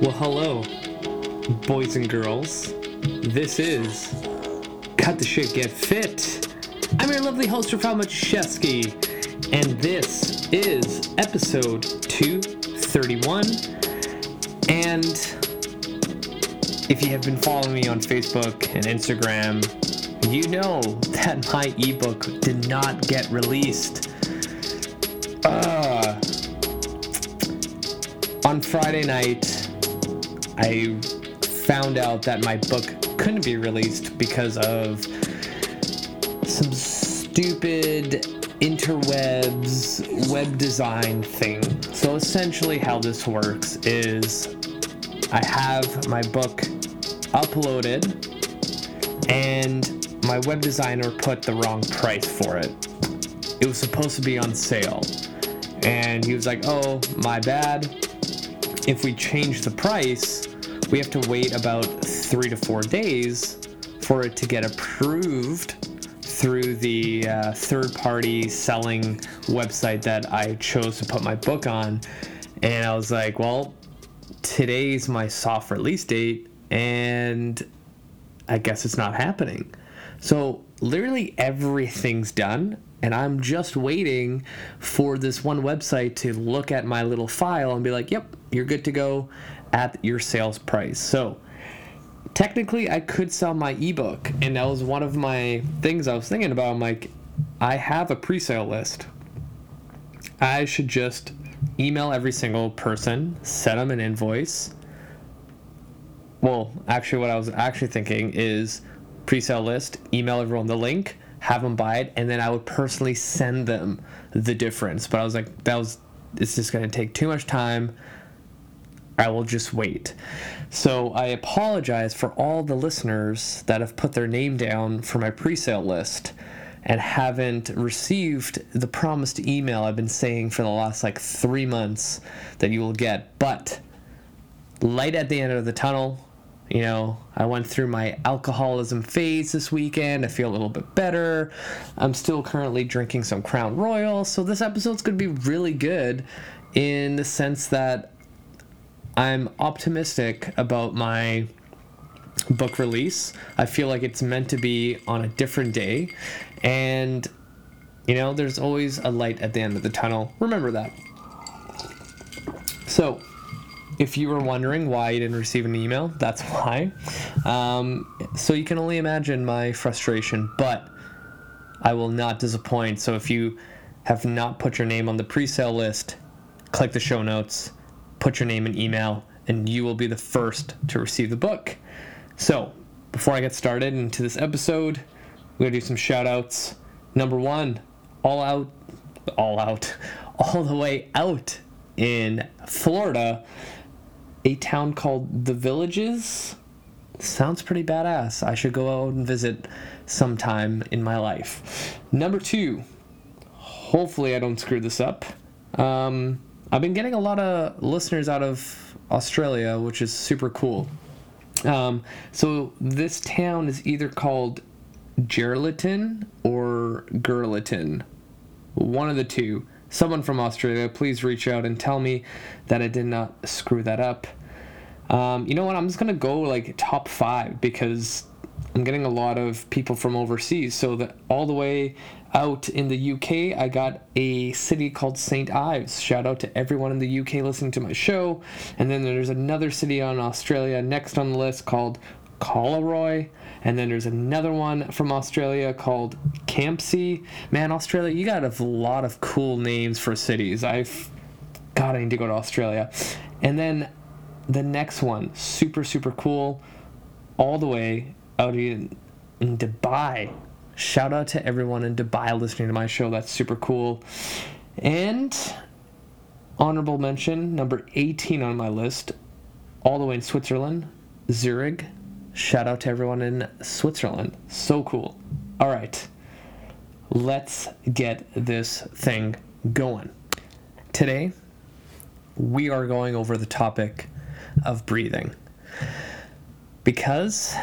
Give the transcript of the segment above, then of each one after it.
Well, hello, boys and girls. This is Cut the Shit Get Fit. I'm your lovely host, Rafal Machewski, and this is episode 231. And if you have been following me on Facebook and Instagram, you know that my ebook did not get released. Uh, on Friday night, I found out that my book couldn't be released because of some stupid interwebs web design thing. So essentially how this works is I have my book uploaded and my web designer put the wrong price for it. It was supposed to be on sale. And he was like, "Oh, my bad. If we change the price, we have to wait about three to four days for it to get approved through the uh, third party selling website that I chose to put my book on. And I was like, well, today's my soft release date, and I guess it's not happening. So, literally everything's done, and I'm just waiting for this one website to look at my little file and be like, yep, you're good to go at your sales price. So technically, I could sell my ebook, and that was one of my things I was thinking about. I'm like, I have a pre sale list. I should just email every single person, send them an invoice. Well, actually, what I was actually thinking is pre sale list, email everyone the link, have them buy it, and then I would personally send them the difference. But I was like, that was, it's just to take too much time. I will just wait. So I apologize for all the listeners that have put their name down for my pre sale list and haven't received the promised email I've been saying for the last like three months that you will get. But light at the end of the tunnel. You know, I went through my alcoholism phase this weekend. I feel a little bit better. I'm still currently drinking some Crown Royal. So this episode's going to be really good in the sense that I'm optimistic about my book release. I feel like it's meant to be on a different day. And, you know, there's always a light at the end of the tunnel. Remember that. So, if you were wondering why you didn't receive an email, that's why. Um, so, you can only imagine my frustration, but I will not disappoint. So, if you have not put your name on the pre sale list, click the show notes put your name and email, and you will be the first to receive the book. So, before I get started into this episode, we're gonna do some shout outs. Number one, all out, all out, all the way out in Florida, a town called The Villages. Sounds pretty badass. I should go out and visit sometime in my life. Number two, hopefully I don't screw this up. Um, I've been getting a lot of listeners out of Australia, which is super cool. Um, so this town is either called Geraldton or Gerliton, one of the two. Someone from Australia, please reach out and tell me that I did not screw that up. Um, you know what? I'm just gonna go like top five because I'm getting a lot of people from overseas. So that all the way out in the UK, I got a city called St. Ives. Shout out to everyone in the UK listening to my show. And then there's another city on Australia next on the list called Collaroy. And then there's another one from Australia called Campsie. Man, Australia, you got a lot of cool names for cities. I've God, I need to go to Australia. And then the next one, super, super cool, all the way out in, in Dubai. Shout out to everyone in Dubai listening to my show. That's super cool. And honorable mention, number 18 on my list, all the way in Switzerland, Zurich. Shout out to everyone in Switzerland. So cool. All right. Let's get this thing going. Today, we are going over the topic of breathing. Because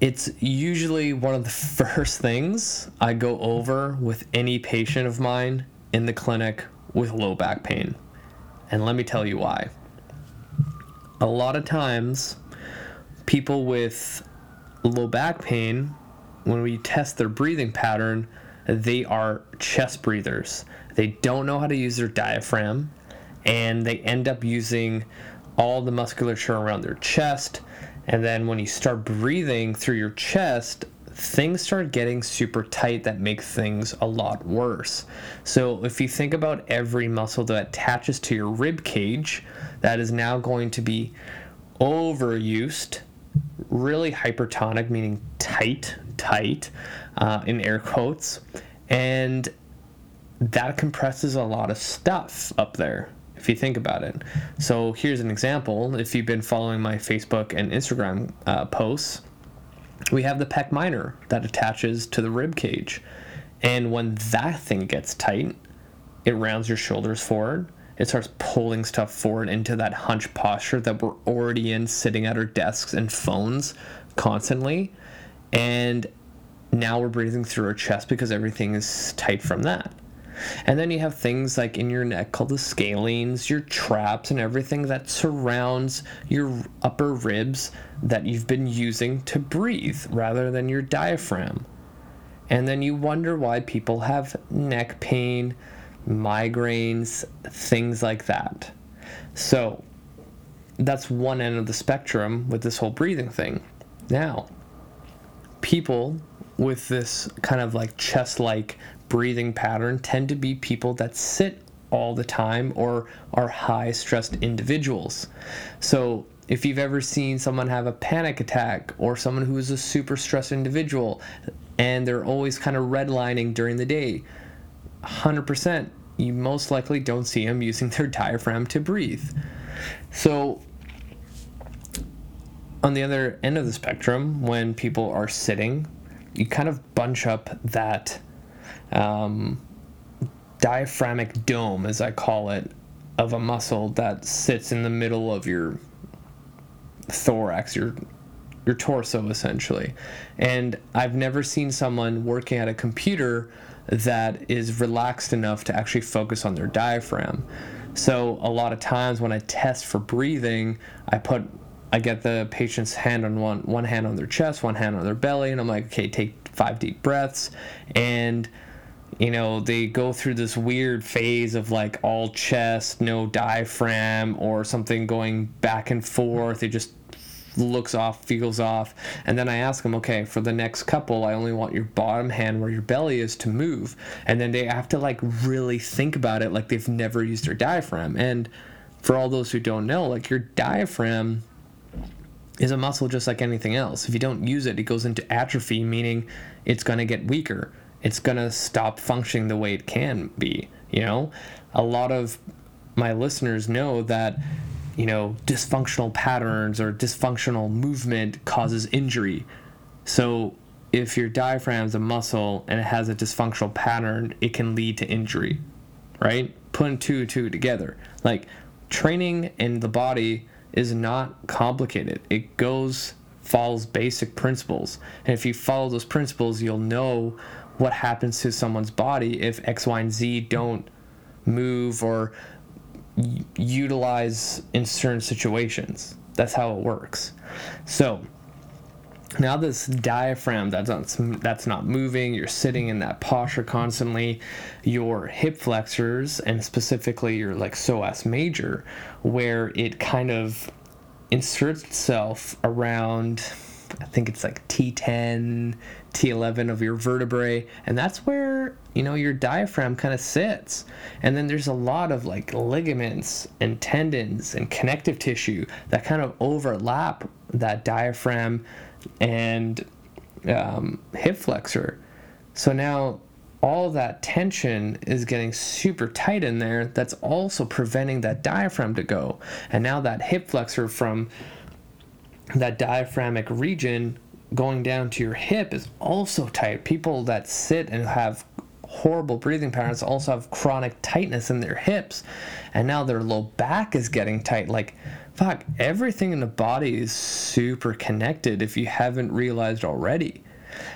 it's usually one of the first things I go over with any patient of mine in the clinic with low back pain. And let me tell you why. a lot of times people with low back pain when we test their breathing pattern they are chest breathers they don't know how to use their diaphragm and they end up using all the musculature around their chest and then when you start breathing through your chest things start getting super tight that make things a lot worse. So if you think about every muscle that attaches to your rib cage, that is now going to be overused, really hypertonic, meaning tight, tight, uh, in air quotes, and that compresses a lot of stuff up there if you think about it. So here's an example. If you've been following my Facebook and Instagram uh, posts, we have the pec minor that attaches to the rib cage. And when that thing gets tight, it rounds your shoulders forward. It starts pulling stuff forward into that hunch posture that we're already in, sitting at our desks and phones constantly. And now we're breathing through our chest because everything is tight from that. And then you have things like in your neck called the scalenes, your traps, and everything that surrounds your upper ribs that you've been using to breathe rather than your diaphragm. And then you wonder why people have neck pain, migraines, things like that. So that's one end of the spectrum with this whole breathing thing. Now, people with this kind of like chest like breathing pattern tend to be people that sit all the time or are high stressed individuals. So, if you've ever seen someone have a panic attack or someone who is a super stressed individual and they're always kind of redlining during the day, 100% you most likely don't see them using their diaphragm to breathe. So, on the other end of the spectrum, when people are sitting, you kind of bunch up that um, diaphragmic dome, as I call it, of a muscle that sits in the middle of your thorax, your your torso essentially. And I've never seen someone working at a computer that is relaxed enough to actually focus on their diaphragm. So a lot of times when I test for breathing, I put I get the patient's hand on one one hand on their chest, one hand on their belly, and I'm like, okay, take five deep breaths and you know, they go through this weird phase of like all chest, no diaphragm, or something going back and forth. It just looks off, feels off. And then I ask them, okay, for the next couple, I only want your bottom hand where your belly is to move. And then they have to like really think about it like they've never used their diaphragm. And for all those who don't know, like your diaphragm is a muscle just like anything else. If you don't use it, it goes into atrophy, meaning it's going to get weaker it's to stop functioning the way it can be. You know, a lot of my listeners know that, you know, dysfunctional patterns or dysfunctional movement causes injury. So if your diaphragm is a muscle and it has a dysfunctional pattern, it can lead to injury, right? Putting two two together. Like training in the body is not complicated. It goes follows basic principles. And if you follow those principles, you'll know what happens to someone's body if X, Y, and Z don't move or utilize in certain situations. That's how it works. So now this diaphragm that's not, that's not moving, you're sitting in that posture constantly, your hip flexors and specifically your like psoas major, where it kind of inserts itself around I think it's like T10, T11 of your vertebrae, and that's where you know your diaphragm kind of sits. And then there's a lot of like ligaments and tendons and connective tissue that kind of overlap that diaphragm and um, hip flexor. So now all that tension is getting super tight in there. That's also preventing that diaphragm to go. And now that hip flexor from that diaphragmic region going down to your hip is also tight. People that sit and have horrible breathing patterns also have chronic tightness in their hips, and now their low back is getting tight. Like, fuck, everything in the body is super connected if you haven't realized already.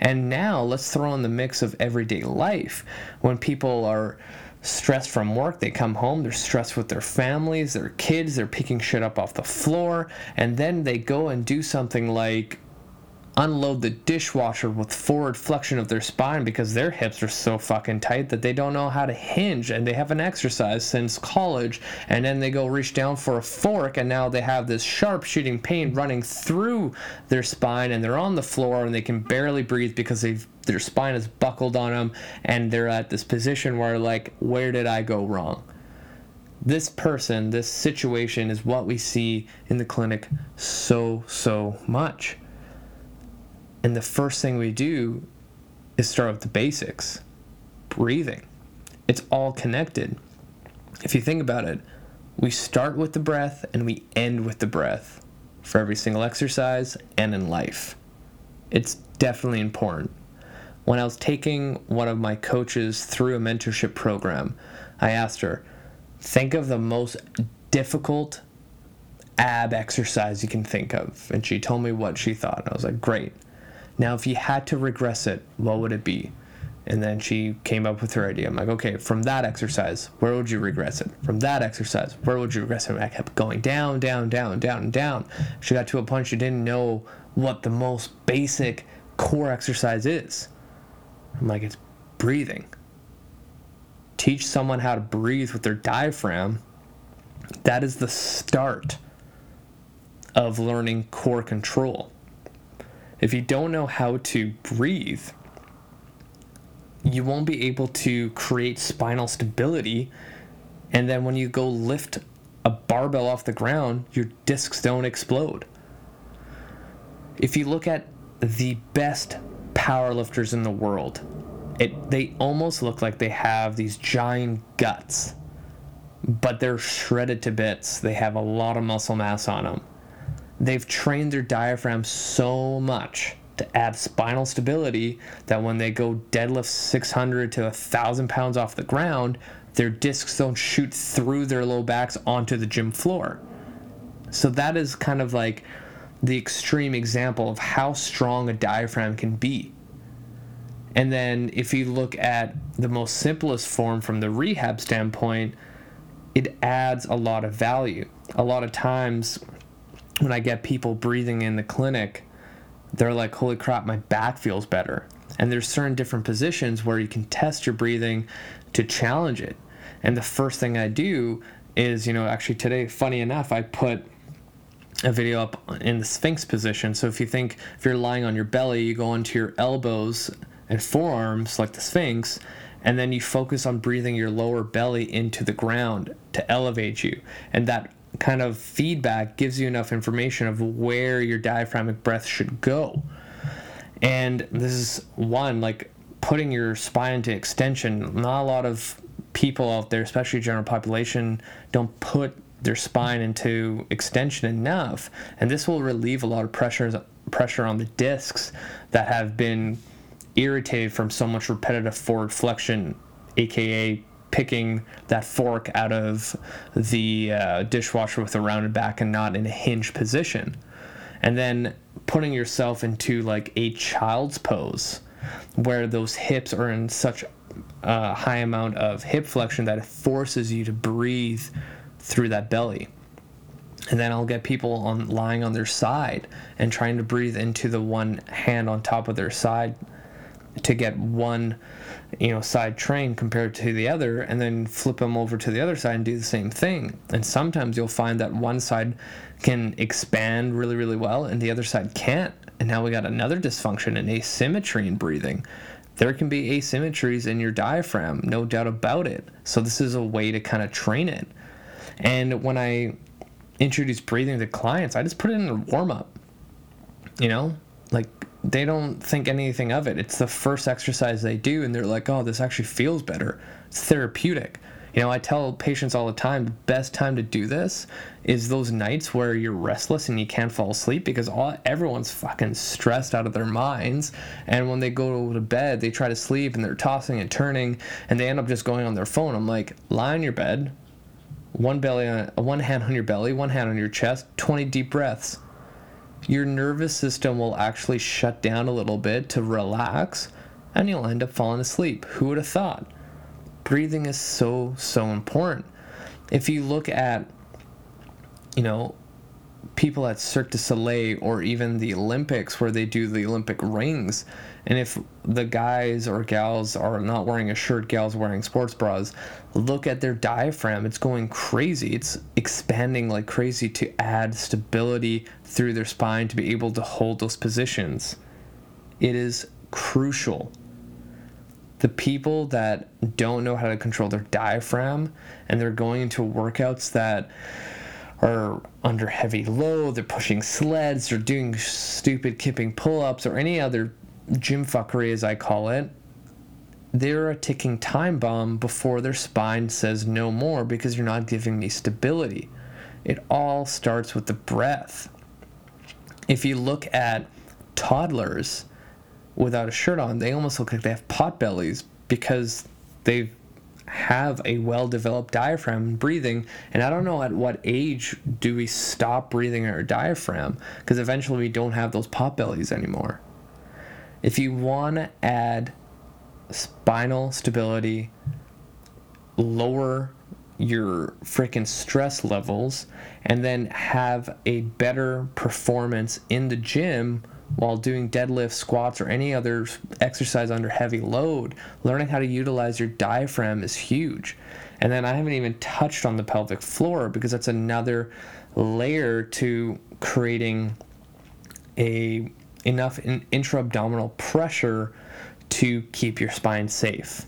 And now let's throw in the mix of everyday life when people are stressed from work. They come home, they're stressed with their families, their kids, they're picking shit up off the floor, and then they go and do something like unload the dishwasher with forward flexion of their spine because their hips are so fucking tight that they don't know how to hinge and they haven't exercised since college. And then they go reach down for a fork and now they have this sharp shooting pain running through their spine and they're on the floor and they can barely breathe because they've their spine is buckled on them and they're at this position where like where did I go wrong? This person this situation is what we see in the clinic so so much and the first thing we do is start with the basics breathing. It's all connected. If you think about it, we start with the breath and we end with the breath for every single exercise and in life. It's definitely important. When I was taking one of my coaches through a mentorship program, I asked her, think of the most difficult ab exercise you can think of. And she told me what she thought. And I was like, great. Now, if you had to regress it, what would it be? And then she came up with her idea. I'm like, okay, from that exercise, where would you regress it? From that exercise, where would you regress it? And I kept going down, down, down, down, down. She got to a point she didn't know what the most basic core exercise is. I'm like, it's breathing. Teach someone how to breathe with their diaphragm. That is the start of learning core control. If you don't know how to breathe, you won't be able to create spinal stability. And then when you go lift a barbell off the ground, your discs don't explode. If you look at the best powerlifters in the world, it they almost look like they have these giant guts, but they're shredded to bits. They have a lot of muscle mass on them they've trained their diaphragm so much to add spinal stability that when they go deadlift 600 to 1,000 pounds off the ground, their discs don't shoot through their low backs onto the gym floor. So that is kind of like the extreme example of how strong a diaphragm can be. And then if you look at the most simplest form from the rehab standpoint, it adds a lot of value. A lot of times when I get people breathing in the clinic, they're like, holy crap, my back feels better. And there's certain different positions where you can test your breathing to challenge it. And the first thing I do is, you know, actually today, funny enough, I put a video up in the Sphinx position. So if you think, if you're lying on your belly, you go onto your elbows and forearms like the Sphinx, and then you focus on breathing your lower belly into the ground to elevate you. And that kind of feedback gives you enough information of where your diaphragmatic breath should go. And this is one, like putting your spine into extension. Not a lot of people out there, especially general population, don't put their spine into extension enough. And this will relieve a lot of pressure pressure on the discs that have been irritated from so much repetitive forward flexion, aka picking that fork out of the uh, dishwasher with a rounded back and not in a hinge position. And then putting yourself into like a child's pose where those hips are in such a high amount of hip flexion that it forces you to breathe through that belly. And then I'll get people on lying on their side and trying to breathe into the one hand on top of their side to get one you know side train compared to the other and then flip them over to the other side and do the same thing. And sometimes you'll find that one side can expand really really well and the other side can't. And now we got another dysfunction and asymmetry in breathing. There can be asymmetries in your diaphragm no doubt about it. So this is a way to kind of train it. And when i introduce breathing to clients i just put it in a warm up you know? Like they don't think anything of it. It's the first exercise they do, and they're like, oh, this actually feels better. It's therapeutic. You know, I tell patients all the time the best time to do this is those nights where you're restless and you can't fall asleep because all everyone's fucking stressed out of their minds. And when they go to bed, they try to sleep and they're tossing and turning and they end up just going on their phone. I'm like, lie on your bed, one belly on, one hand on your belly, one hand on your chest, 20 deep breaths your nervous system will actually shut down a little bit to relax and you'll end up falling asleep. Who would have thought? breathing is so, so important. If you look at, you know, people at Cirque du Soleil or even the Olympics where they do the Olympic rings, and if the guys or gals are not wearing a shirt, gals wearing sports bras, look at their diaphragm. It's going crazy. It's expanding like crazy to add stability through their spine to be able to hold those positions. It is crucial. The people that don't know how to control their diaphragm and they're going into workouts that are under heavy load, they're pushing sleds, they're doing stupid kipping pull ups, or any other gym fuckery, as I call it, they're a ticking time bomb before their spine says no more because you're not giving me stability. It all starts with the breath. If you look at toddlers without a shirt on, they almost look like they have pot bellies because they have a well developed diaphragm breathing. And I don't know at what age do we stop breathing our diaphragm because eventually we don't have those pot bellies anymore. If you want to add spinal stability, lower your freaking stress levels, and then have a better performance in the gym while doing deadlifts, squats, or any other exercise under heavy load, learning how to utilize your diaphragm is huge. And then I haven't even touched on the pelvic floor because that's another layer to creating a enough intra-abdominal pressure to keep your spine safe.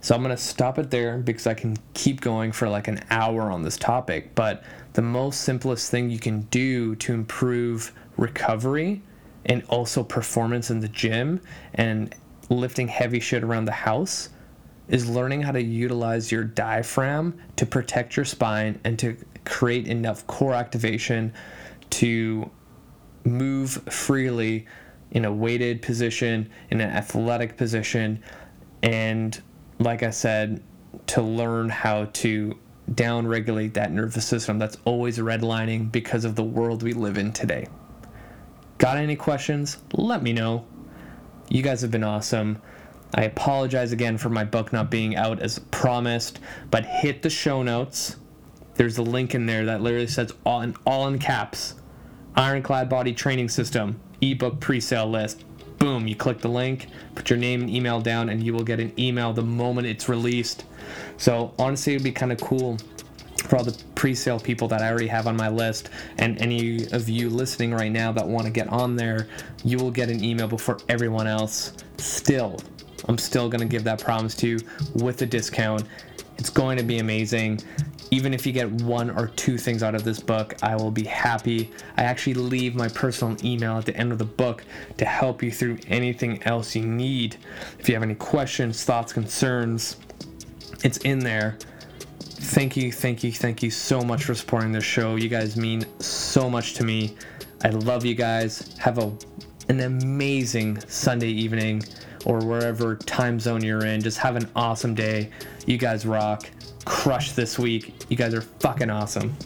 So I'm going to stop it there because I can keep going for like an hour on this topic, but the most simplest thing you can do to improve recovery and also performance in the gym and lifting heavy shit around the house is learning how to utilize your diaphragm to protect your spine and to create enough core activation to move freely in a weighted position, in an athletic position, and like I said, to learn how to down regulate that nervous system that's always redlining because of the world we live in today. Got any questions? Let me know. You guys have been awesome. I apologize again for my book not being out as promised, but hit the show notes. There's a link in there that literally says all in, all in caps Ironclad Body Training System ebook pre-sale list. Boom, you click the link, put your name and email down, and you will get an email the moment it's released. So honestly, it'd be kind of cool for all the pre-sale people that I already have on my list, and any of you listening right now that want to get on there, you will get an email before everyone else. Still, I'm still gonna give that promise to you with a discount. It's going to be amazing even if you get one or two things out of this book, I will be happy. I actually leave my personal email at the end of the book to help you through anything else you need. If you have any questions, thoughts, concerns, it's in there. Thank you, thank you, thank you so much for supporting this show. You guys mean so much to me. I love you guys. Have a an amazing Sunday evening or wherever time zone you're in. Just have an awesome day. You guys rock crush this week. You guys are fucking awesome.